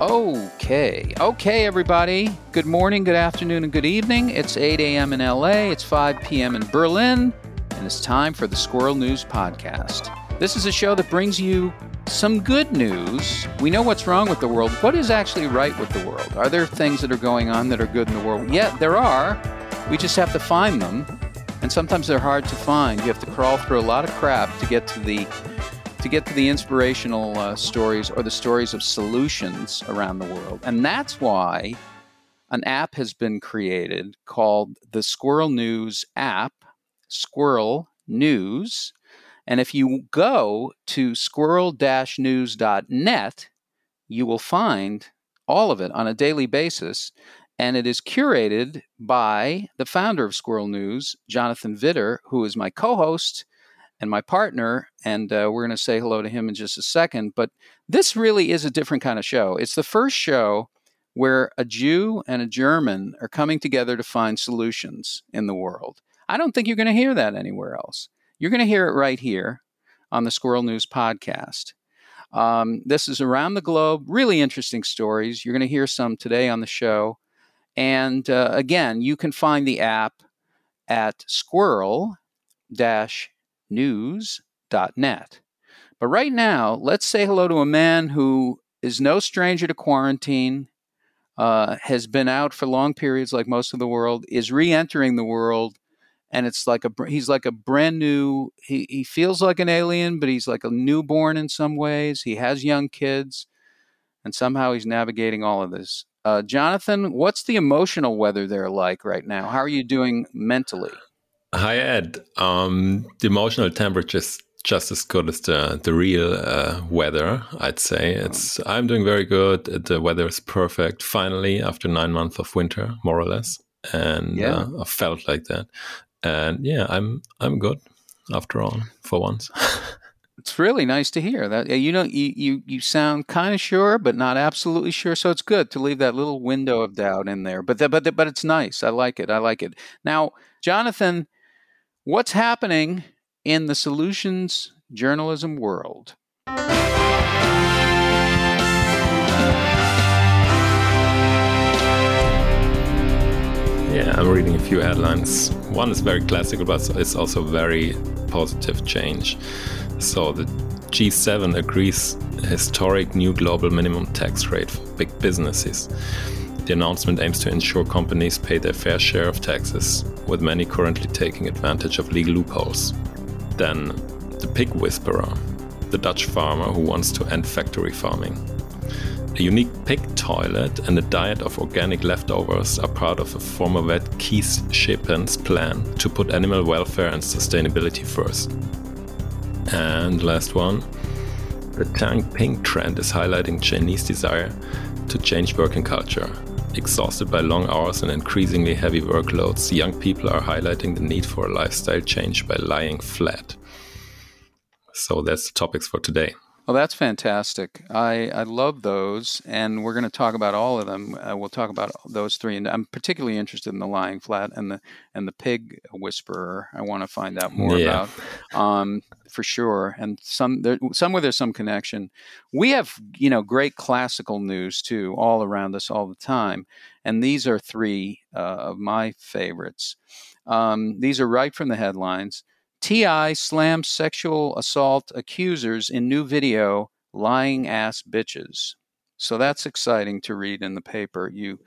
Okay. Okay, everybody. Good morning, good afternoon, and good evening. It's 8 a.m. in LA, it's 5 p.m. in Berlin, and it's time for the Squirrel News Podcast. This is a show that brings you some good news. We know what's wrong with the world. What is actually right with the world? Are there things that are going on that are good in the world? Yeah, there are. We just have to find them. And sometimes they're hard to find. You have to crawl through a lot of crap to get to the to get to the inspirational uh, stories or the stories of solutions around the world. And that's why an app has been created called the Squirrel News app, Squirrel News. And if you go to squirrel news.net, you will find all of it on a daily basis. And it is curated by the founder of Squirrel News, Jonathan Widder, who is my co host and my partner. And uh, we're going to say hello to him in just a second. But this really is a different kind of show. It's the first show where a Jew and a German are coming together to find solutions in the world. I don't think you're going to hear that anywhere else. You're going to hear it right here on the Squirrel News podcast. Um, this is around the globe, really interesting stories. You're going to hear some today on the show. And uh, again, you can find the app at squirrel news.net. But right now, let's say hello to a man who is no stranger to quarantine, uh, has been out for long periods like most of the world, is re entering the world. And it's like a he's like a brand new. He he feels like an alien, but he's like a newborn in some ways. He has young kids, and somehow he's navigating all of this. Uh, Jonathan, what's the emotional weather there like right now? How are you doing mentally? Hi Ed. Um, the emotional temperature is just as good as the the real uh, weather. I'd say it's. I'm doing very good. The weather is perfect. Finally, after nine months of winter, more or less, and yeah. uh, I felt like that. And yeah, I'm I'm good after all for once. it's really nice to hear that. You know, you you, you sound kind of sure, but not absolutely sure. So it's good to leave that little window of doubt in there. But the, but the, but it's nice. I like it. I like it. Now, Jonathan What's happening in the solutions journalism world? Yeah, I'm reading a few headlines. One is very classical, but it's also very positive change. So the G7 agrees historic new global minimum tax rate for big businesses. The announcement aims to ensure companies pay their fair share of taxes, with many currently taking advantage of legal loopholes. Then, the pig whisperer, the Dutch farmer who wants to end factory farming. A unique pig toilet and a diet of organic leftovers are part of a former vet Kees Scheepens plan to put animal welfare and sustainability first. And last one, the Tang Ping trend is highlighting Chinese desire to change working culture Exhausted by long hours and increasingly heavy workloads, young people are highlighting the need for a lifestyle change by lying flat. So that's the topics for today. Well, that's fantastic. I, I love those, and we're going to talk about all of them. Uh, we'll talk about those three, and I'm particularly interested in the lying flat and the and the pig whisperer. I want to find out more yeah. about, um, for sure. And some there, somewhere there's some connection. We have you know great classical news too, all around us all the time, and these are three uh, of my favorites. Um, these are right from the headlines. T.I. slams sexual assault accusers in new video, lying ass bitches. So that's exciting to read in the paper. You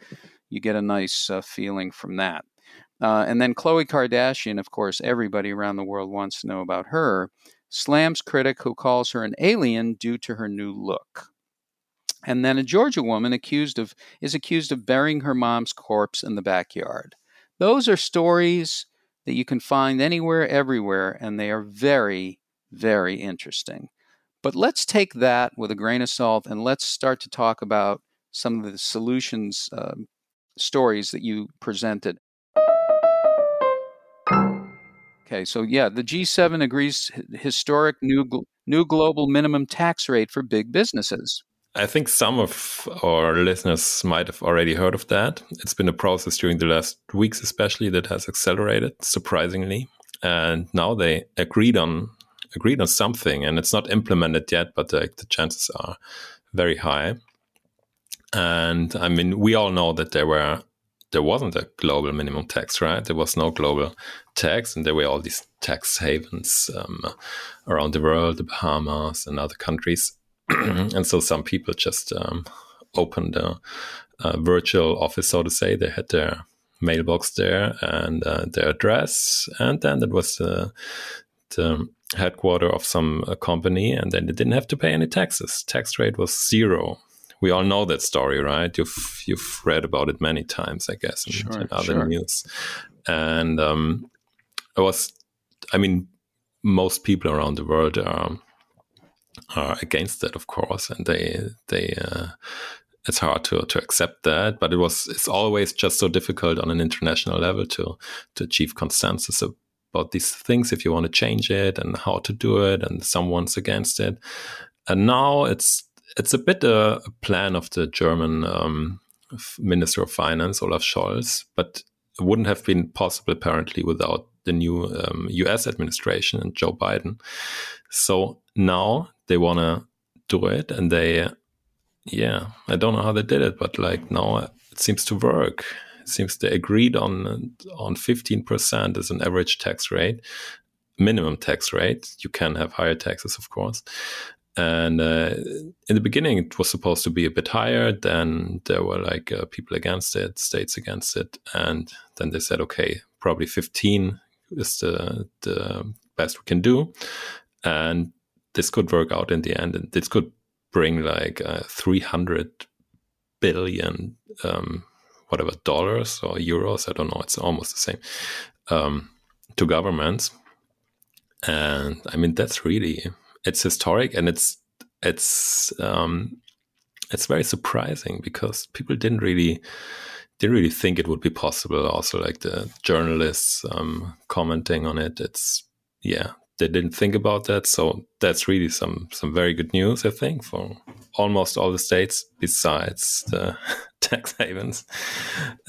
you get a nice uh, feeling from that. Uh, and then Khloe Kardashian, of course, everybody around the world wants to know about her, slams critic who calls her an alien due to her new look. And then a Georgia woman accused of is accused of burying her mom's corpse in the backyard. Those are stories that you can find anywhere, everywhere, and they are very, very interesting. But let's take that with a grain of salt and let's start to talk about some of the solutions uh, stories that you presented. Okay, so yeah, the G7 agrees historic new new global minimum tax rate for big businesses. I think some of our listeners might have already heard of that. It's been a process during the last weeks, especially that has accelerated surprisingly, and now they agreed on agreed on something, and it's not implemented yet, but the, the chances are very high. And I mean, we all know that there were there wasn't a global minimum tax, right? There was no global tax, and there were all these tax havens um, around the world, the Bahamas and other countries. and so some people just um, opened a, a, virtual office, so to say. They had their mailbox there and uh, their address, and then that was the, the headquarter of some uh, company, and then they didn't have to pay any taxes. Tax rate was zero we all know that story, right? You've you've read about it many times, I guess, in, sure, in other sure. news. And um, it was, I mean, most people around the world are are against that, of course, and they they. Uh, it's hard to, to accept that, but it was it's always just so difficult on an international level to to achieve consensus about these things if you want to change it and how to do it, and someone's against it. And now it's it's a bit a, plan of the German um, Minister of Finance, Olaf Scholz, but it wouldn't have been possible apparently without the new um, US administration and Joe Biden. So now they want to do it and they, yeah, I don't know how they did it, but like now it seems to work. It seems they agreed on on 15% as an average tax rate minimum tax rate. You can have higher taxes, of course. And uh, in the beginning, it was supposed to be a bit higher. Then there were like uh, people against it, states against it, and then they said, okay, probably 15 is the the best we can do, and this could work out in the end, and this could bring like uh, 300 billion, um, whatever dollars or euros. I don't know. It's almost the same um, to governments, and I mean that's really it's historic and it's it's um, it's very surprising because people didn't really didn't really think it would be possible. Also, like the journalists um, commenting on it, it's yeah, they didn't think about that. So that's really some some very good news, I think, for almost all the states besides the tax havens.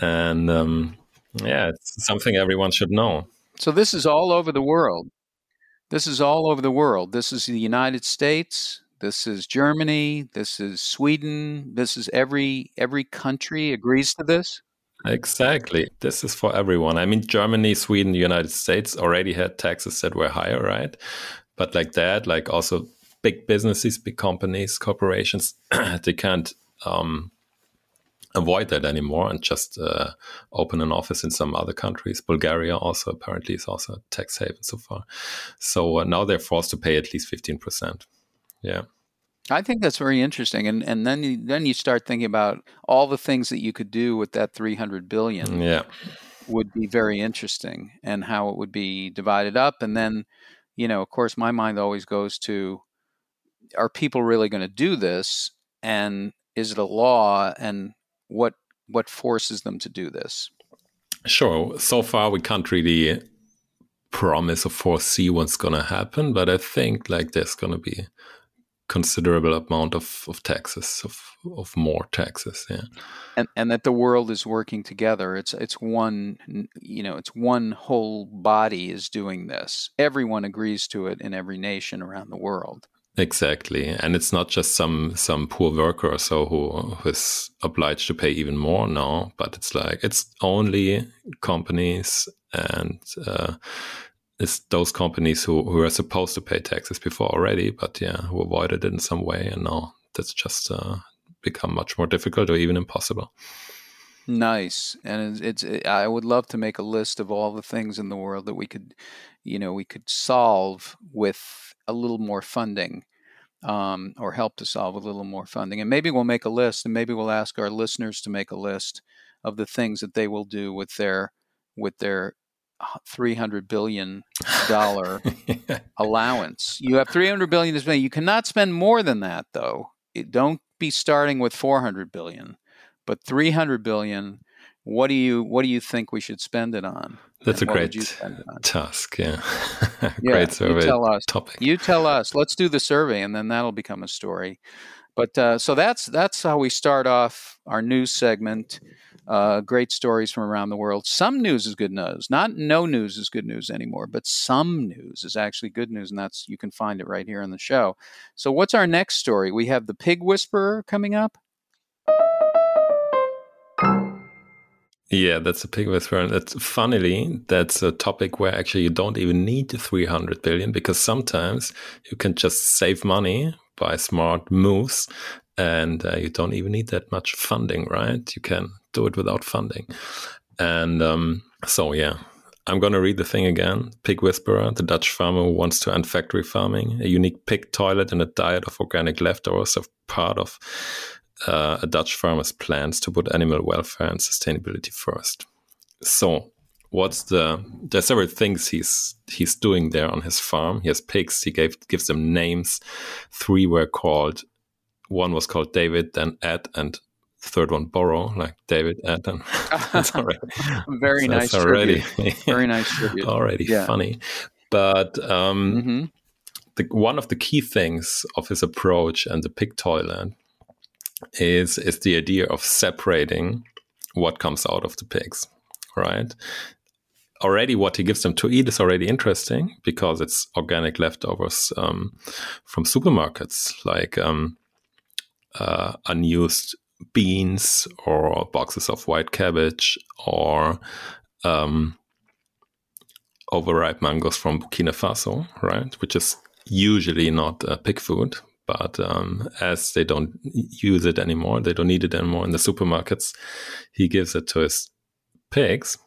And um, yeah, it's something everyone should know. So this is all over the world. This is all over the world. This is the United States. This is Germany. This is Sweden. This is every every country agrees to this. Exactly. This is for everyone. I mean, Germany, Sweden, United States already had taxes that were higher, right? But like that, like also big businesses, big companies, corporations, they can't um, avoid that anymore and just uh, open an office in some other countries. Bulgaria also apparently is also a tax haven so far. So uh, now they're forced to pay at least 15%. Yeah. I think that's very interesting, and and then you, then you start thinking about all the things that you could do with that three hundred billion. Yeah, would be very interesting, and how it would be divided up, and then, you know, of course, my mind always goes to, are people really going to do this, and is it a law, and what what forces them to do this? Sure. So far, we can't really promise or foresee what's going to happen, but I think like there's going to be considerable amount of, of taxes of of more taxes yeah. And and that the world is working together. It's it's one you know it's one whole body is doing this. Everyone agrees to it in every nation around the world. Exactly, and it's not just some some poor worker or so who, who is obliged to pay even more now, but it's like it's only companies and uh, it's those companies who, who are supposed to pay taxes before already, but yeah, who avoided it in some way, and now that's just uh, become much more difficult or even impossible. Nice, and it's, it's I would love to make a list of all the things in the world that we could, you know, we could solve with a little more funding um, or help to solve a little more funding. And maybe we'll make a list and maybe we'll ask our listeners to make a list of the things that they will do with their with their 300 billion dollar allowance. You have 300 billion to spend. You cannot spend more than that though. It, don't be starting with 400 billion, but 300 billion what do you what do you think we should spend it on? That's and a great task. Yeah, yeah great survey you tell us. topic. You tell us. Let's do the survey, and then that'll become a story. But uh, so that's that's how we start off our news segment. Uh, great stories from around the world. Some news is good news. Not no news is good news anymore, but some news is actually good news, and that's you can find it right here on the show. So what's our next story? We have the pig whisperer coming up. Yeah, that's a pig whisperer. That's funnily, that's a topic where actually you don't even need 300 billion because sometimes you can just save money by smart moves and uh, you don't even need that much funding, right? You can do it without funding. And um, so, yeah, I'm going to read the thing again. Pig Whisperer, the Dutch farmer who wants to end factory farming. A unique pig toilet and a diet of organic leftovers are part of uh, a Dutch farmer's plans to put animal welfare and sustainability first. So, what's the? There's several things he's he's doing there on his farm. He has pigs. He gave gives them names. Three were called. One was called David, then Ed, and third one Borrow, like David Ed. And that's already very nice. Already very nice tribute. already yeah. funny, but um, mm-hmm. the, one of the key things of his approach and the pig toilet is is the idea of separating what comes out of the pigs, right? Already, what he gives them to eat is already interesting because it's organic leftovers um, from supermarkets, like um, uh, unused beans or boxes of white cabbage or um, overripe mangoes from Burkina Faso, right? Which is usually not uh, pig food, but um, as they don't use it anymore, they don't need it anymore in the supermarkets, he gives it to his pigs.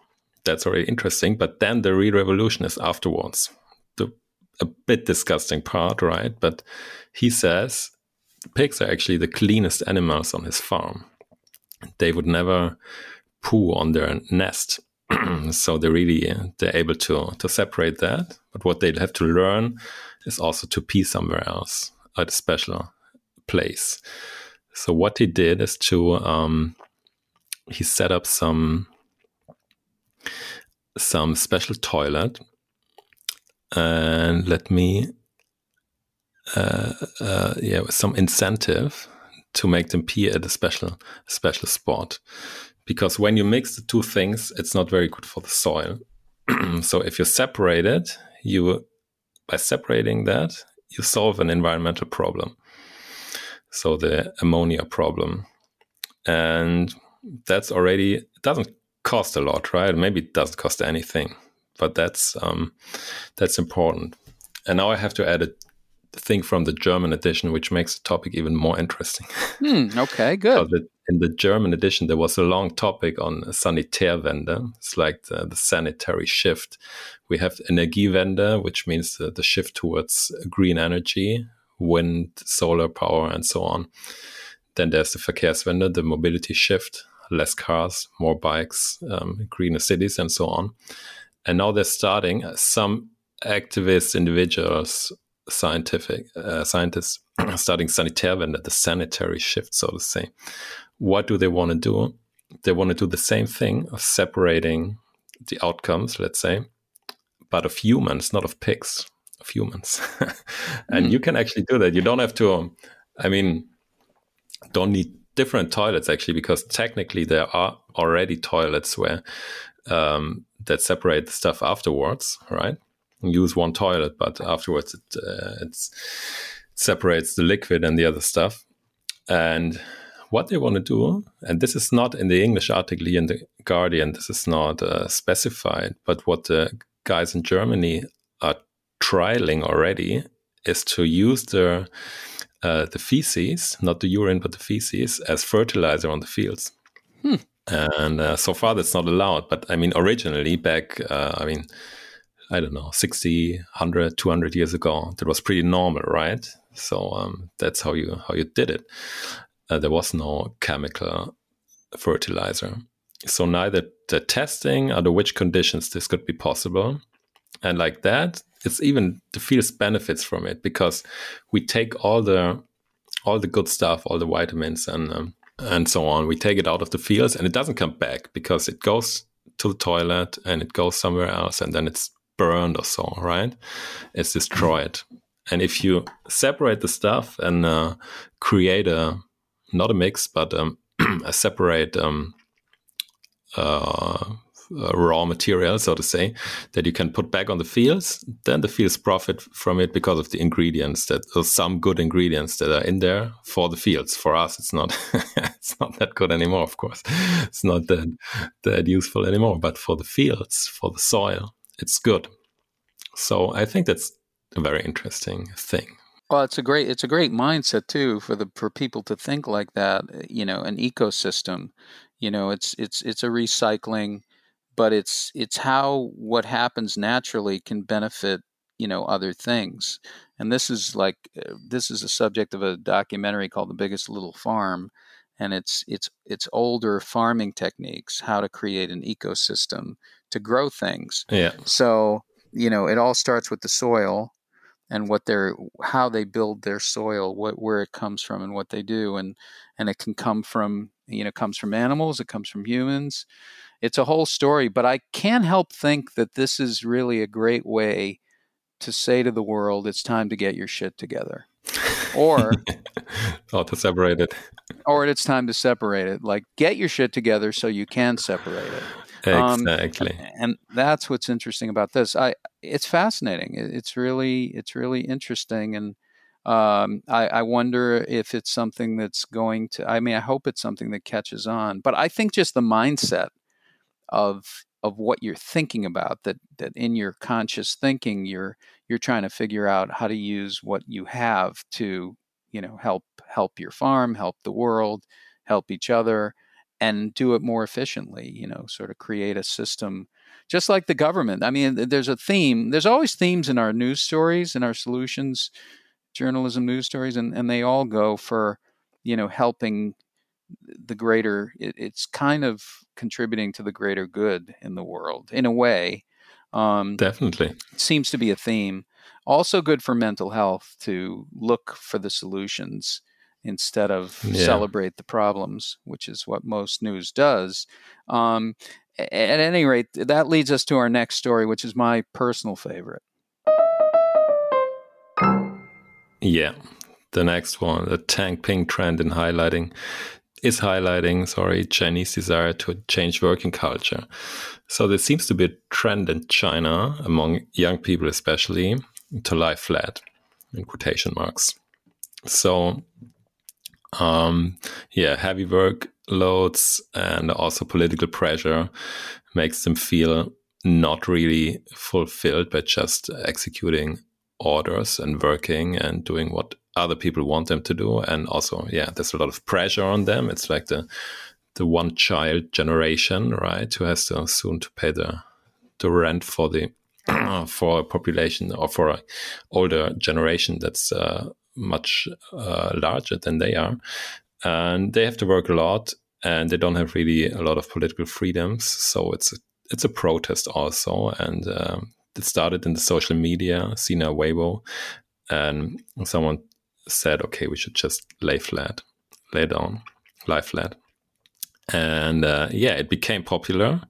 That's already interesting. But then the real revolution is afterwards. The a bit disgusting part, right? But he says pigs are actually the cleanest animals on his farm. They would never poo on their nest. so they really they're able to to separate that. But what they'd have to learn is also to pee somewhere else at a special place. So what he did is to um, he set up some some special toilet and let me uh, uh, yeah some incentive to make them pee at a special special spot because when you mix the two things it's not very good for the soil so if you separate it you by separating that you solve an environmental problem. So the ammonia problem. And that's already, it doesn't cost a lot, right? Maybe it doesn't cost anything, but that's, um, that's important. And now I have to add a thing from the German edition, which makes the topic even more interesting. Hmm, okay, good. so the, in the German edition, there was a long topic on Sanitärwende. It's like the, the sanitary shift. We have Energiewende, which means the, the shift towards green energy, wind, solar power, and so on. Then there's the Verkehrswende, the mobility shift, less cars, more bikes, um, greener cities, and so on. And now they're starting some activists, individuals, scientific uh, scientists, starting Sanitärwende, the sanitary shift, so to say what do they want to do? They want to do the same thing of separating the outcomes, let's say, but of humans, not of pigs, of humans. and mm. you can actually do that. You don't have to, um, I mean, don't need different toilets actually, because technically there are already toilets where um, that separate the stuff afterwards, right? Use one toilet, but afterwards it, uh, it separates the liquid and the other stuff. And what they want to do, and this is not in the English article here in the Guardian, this is not uh, specified, but what the guys in Germany are trialing already is to use the uh, the feces, not the urine, but the feces, as fertilizer on the fields. Hmm. And uh, so far, that's not allowed. But I mean, originally, back, uh, I mean, I don't know, 60, 100, 200 years ago, that was pretty normal, right? So um, that's how you how you did it uh, there was no chemical fertilizer. So neither the testing the which conditions this could be possible. And like that, it's even the fields benefits from it because we take all the all the good stuff, all the vitamins and um, and so on. We take it out of the fields and it doesn't come back because it goes to the toilet and it goes somewhere else and then it's burned or so, right? It's destroyed. And if you separate the stuff and uh, create a not a mix, but um, a separate um, uh, raw material, so to say, that you can put back on the fields. Then the fields profit from it because of the ingredients that some good ingredients that are in there for the fields. For us, it's not it's not that good anymore. Of course, it's not that that useful anymore. But for the fields, for the soil, it's good. So I think that's a very interesting thing. Well, it's a great it's a great mindset too for the for people to think like that. You know, an ecosystem. You know, it's it's it's a recycling, but it's it's how what happens naturally can benefit you know other things. And this is like uh, this is a subject of a documentary called The Biggest Little Farm, and it's it's it's older farming techniques, how to create an ecosystem to grow things. Yeah. So you know, it all starts with the soil and what they're how they build their soil, what where it comes from, and what they do, and and it can come from you know comes from animals, it comes from humans. It's a whole story, but I can't help think that this is really a great way to say to the world, it's time to get your shit together. Or, or to separate it. Or it's time to separate it. Like, get your shit together so you can separate it. Um, exactly. Um, and that's what's interesting about this. I it's fascinating. It's really it's really interesting, and um, I, I wonder if it's something that's going to. I mean, I hope it's something that catches on. But I think just the mindset of of what you're thinking about that that in your conscious thinking you're you're trying to figure out how to use what you have to you know help help your farm help the world help each other and do it more efficiently, you know, sort of create a system just like the government. I mean, there's a theme. There's always themes in our news stories and our solutions journalism news stories and, and they all go for, you know, helping the greater it, it's kind of contributing to the greater good in the world in a way. Um, Definitely. Seems to be a theme. Also good for mental health to look for the solutions instead of yeah. celebrate the problems, which is what most news does. Um, at any rate, that leads us to our next story, which is my personal favorite. Yeah, the next one, the Tang Ping trend in highlighting is highlighting, sorry, Chinese desire to change working culture. So there seems to be a trend in China among young people, especially, to lie flat in quotation marks. So um, yeah, heavy workloads and also political pressure makes them feel not really fulfilled by just executing orders and working and doing what other people want them to do. And also, yeah, there's a lot of pressure on them. It's like the the one child generation, right, who has to soon to pay the the rent for the for a population or for an older generation that's uh, much uh, larger than they are. And they have to work a lot and they don't have really a lot of political freedoms. So it's a, it's a protest also. And um, it started in the social media, Sina Weibo, and someone said, okay, we should just lay flat, lay down, lie flat. And uh, yeah, it became popular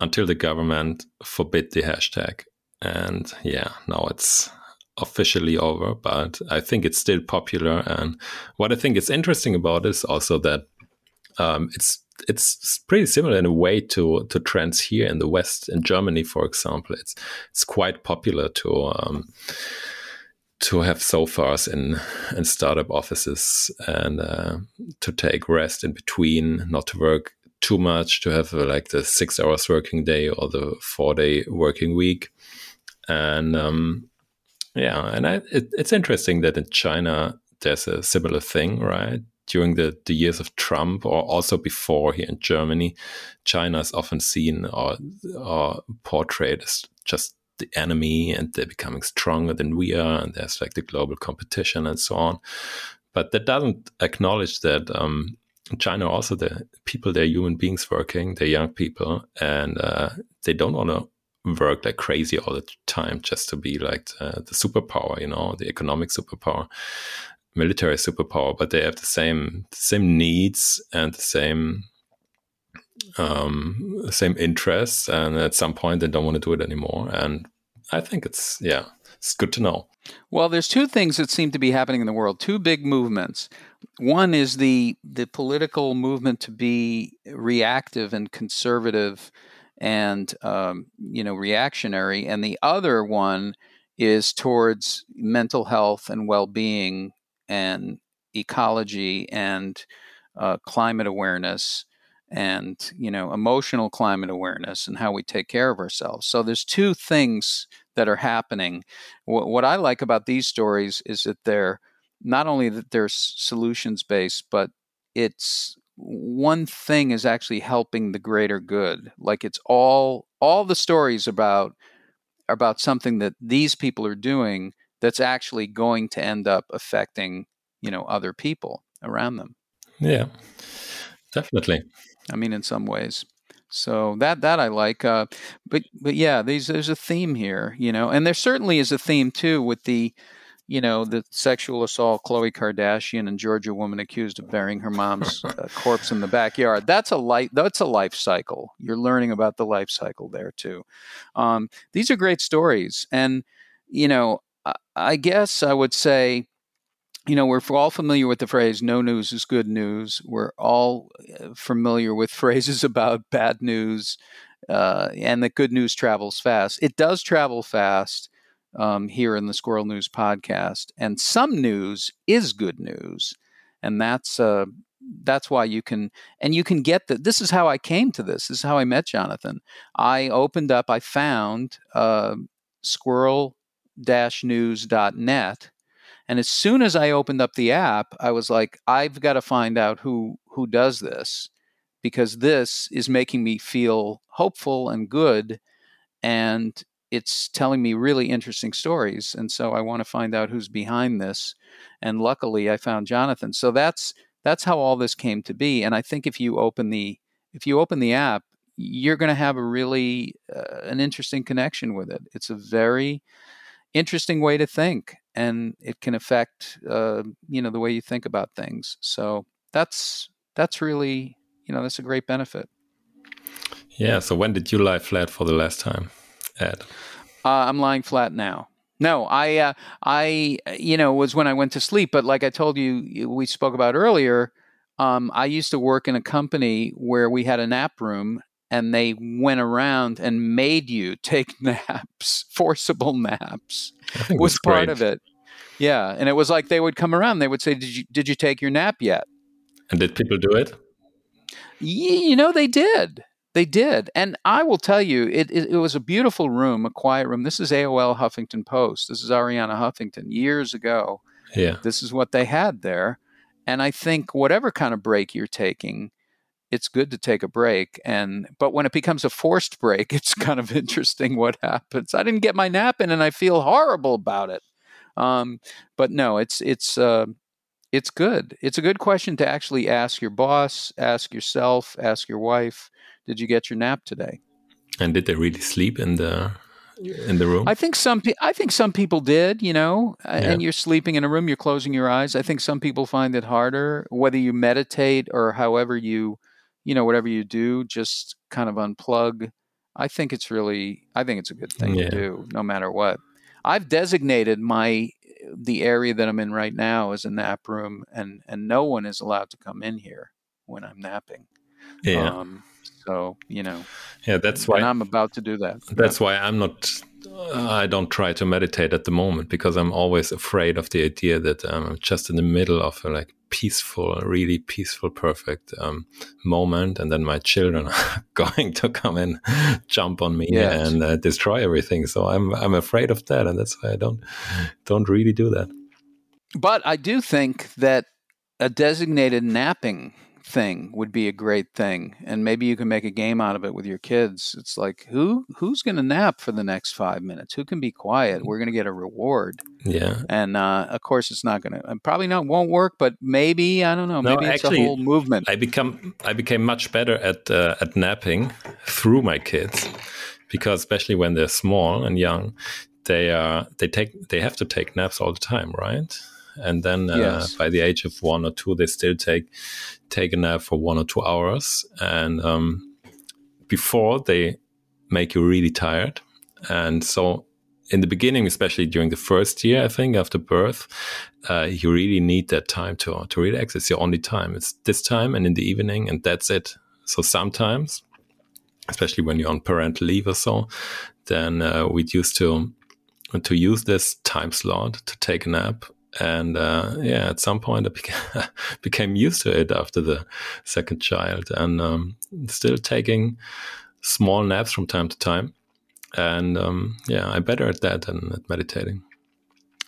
until the government forbid the hashtag. And yeah, now it's officially over, but I think it's still popular. And what I think is interesting about is also that um, it's it's pretty similar in a way to to trends here in the West. In Germany, for example, it's it's quite popular to um, to have sofas in in startup offices and uh, to take rest in between, not to work too much, to have uh, like the six hours working day or the four day working week, and um, yeah, and I, it, it's interesting that in China there's a similar thing, right? During the, the years of Trump, or also before here in Germany, China is often seen or, or portrayed as just the enemy and they're becoming stronger than we are, and there's like the global competition and so on. But that doesn't acknowledge that um, China also the people, they're human beings working, they're young people, and uh, they don't want to work like crazy all the time just to be like the, the superpower, you know, the economic superpower, military superpower, but they have the same same needs and the same um, same interests, and at some point they don't want to do it anymore. And I think it's yeah, it's good to know. Well, there's two things that seem to be happening in the world. Two big movements. One is the the political movement to be reactive and conservative and um, you know reactionary, and the other one is towards mental health and well-being and ecology and uh, climate awareness and you know emotional climate awareness and how we take care of ourselves. So there's two things that are happening. What, what i like about these stories is that they're not only that they're solutions based but it's one thing is actually helping the greater good. Like it's all all the stories about about something that these people are doing that's actually going to end up affecting you know other people around them. Yeah. Definitely i mean in some ways so that that i like uh, but but yeah there's there's a theme here you know and there certainly is a theme too with the you know, the sexual assault, Khloe Kardashian and Georgia woman accused of burying her mom's uh, corpse in the backyard. That's a life. That's a life cycle. You're learning about the life cycle there too. Um, these are great stories, and you know, I, I guess I would say you know, we're all familiar with the phrase "no news is good news." We're all uh, familiar with phrases about bad news uh, and that good news travels fast. It does travel fast, um, here in the Squirrel News podcast. And some news is good news, and that's uh, that's why you can and you can get that. This is how I came to this. This is how I met Jonathan. I opened up. I found uh, squirrel-news.net. And as soon as I opened up the app, I was like, I've got to find out who who does this because this is making me feel hopeful and good and it's telling me really interesting stories and so i want to find out who's behind this. And luckily i found jonathan. So that's that's how all this came to be and i think if you open the if you open the app you're going to have a really uh, an interesting connection with it. It's a very interesting way to think and it can affect uh, you know the way you think about things so that's that's really you know that's a great benefit yeah so when did you lie flat for the last time Ed? Uh, I'm lying flat now. No, I, uh, I, you know, was when I went to sleep. But like I told you, we spoke about earlier. Um, I used to work in a company where we had a nap room, and they went around and made you take naps, forcible naps, was part of it. Yeah, and it was like they would come around. They would say, "Did you did you take your nap yet?" And did people do it? you know, they did. They did. And I will tell you, it, it, it, was a beautiful room, a quiet room. This is AOL Huffington Post. This is Arianna Huffington years ago. Yeah. This is what they had there. And I think whatever kind of break you're taking, it's good to take a break. And but when it becomes a forced break, it's kind of interesting what happens. I didn't get my nap in and I feel horrible about it. Um, but no, it's it's uh, it's good. It's a good question to actually ask your boss, ask yourself, ask your wife did you get your nap today? And did they really sleep in the in the room? I think some pe- I think some people did, you know. Yeah. And you're sleeping in a room, you're closing your eyes. I think some people find it harder whether you meditate or however you, you know, whatever you do, just kind of unplug. I think it's really I think it's a good thing yeah. to do no matter what. I've designated my the area that I'm in right now as a nap room and and no one is allowed to come in here when I'm napping. Yeah. Um, so you know, yeah, that's why I'm about to do that. That's yeah. why I'm not. I don't try to meditate at the moment because I'm always afraid of the idea that I'm just in the middle of a like peaceful, really peaceful, perfect um, moment, and then my children are going to come and jump on me yes. and uh, destroy everything. So I'm I'm afraid of that, and that's why I don't don't really do that. But I do think that a designated napping thing would be a great thing and maybe you can make a game out of it with your kids. It's like who who's going to nap for the next five minutes? Who can be quiet? We're going to get a reward. Yeah. And uh, of course it's not going to probably not won't work but maybe i don't know maybe no, it's actually, a whole movement. I become i became much better at uh, at napping through my kids because especially when they're small and young they uh they take they have to take naps all the time right and then uh, yes. by the age of one or two, they still take take a nap for one or two hours, and um, before they make you really tired, and so. In the beginning, especially during the first year, I think after birth, uh, you really need that time to to relax. It's your only time. It's this time and in the evening, and that's it. So sometimes especially when you're on parental leave or so, then uh, we'd used to to use this time slot to take a nap. And uh, yeah, at some point I became, became used to it after the second child, and um, still taking small naps from time to time. And um, yeah, I'm better at that than at meditating.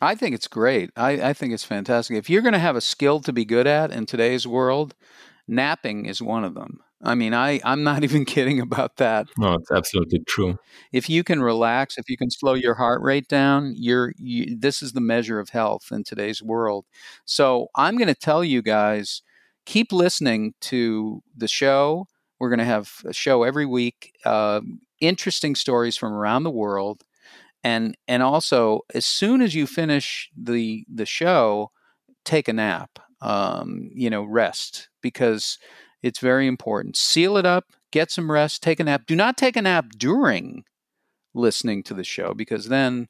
I think it's great. I, I think it's fantastic. If you're going to have a skill to be good at in today's world, napping is one of them. I mean, I, I'm not even kidding about that. No, it's absolutely true. If you can relax, if you can slow your heart rate down, you're you, this is the measure of health in today's world. So I'm going to tell you guys, keep listening to the show. We're going to have a show every week, uh, interesting stories from around the world and and also as soon as you finish the the show take a nap um, you know rest because it's very important seal it up get some rest take a nap do not take a nap during listening to the show because then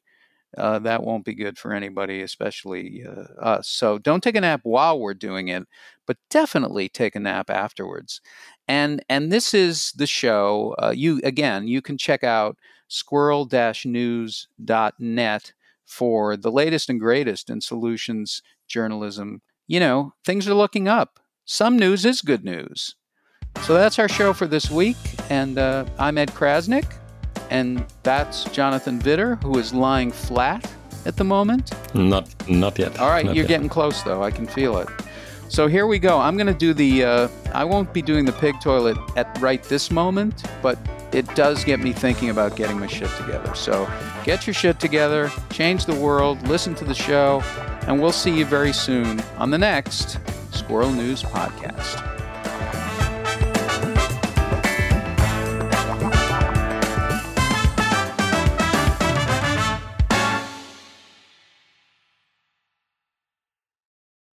uh, that won't be good for anybody, especially uh, us. So don't take a nap while we're doing it, but definitely take a nap afterwards. And and this is the show. Uh, you again, you can check out squirrel-news.net for the latest and greatest in solutions journalism. You know, things are looking up. Some news is good news. So that's our show for this week. And uh, I'm Ed Crasnick. and that's Jonathan Widder, who is lying flat at the moment. Not, not yet. All right, not you're yet. getting close though. I can feel it. So here we go. I'm going to do the. Uh, I won't be doing the pig toilet at right this moment, but it does get me thinking about getting my shit together. So get your shit together, change the world, listen to the show, and we'll see you very soon on the next Squirrel News Podcast.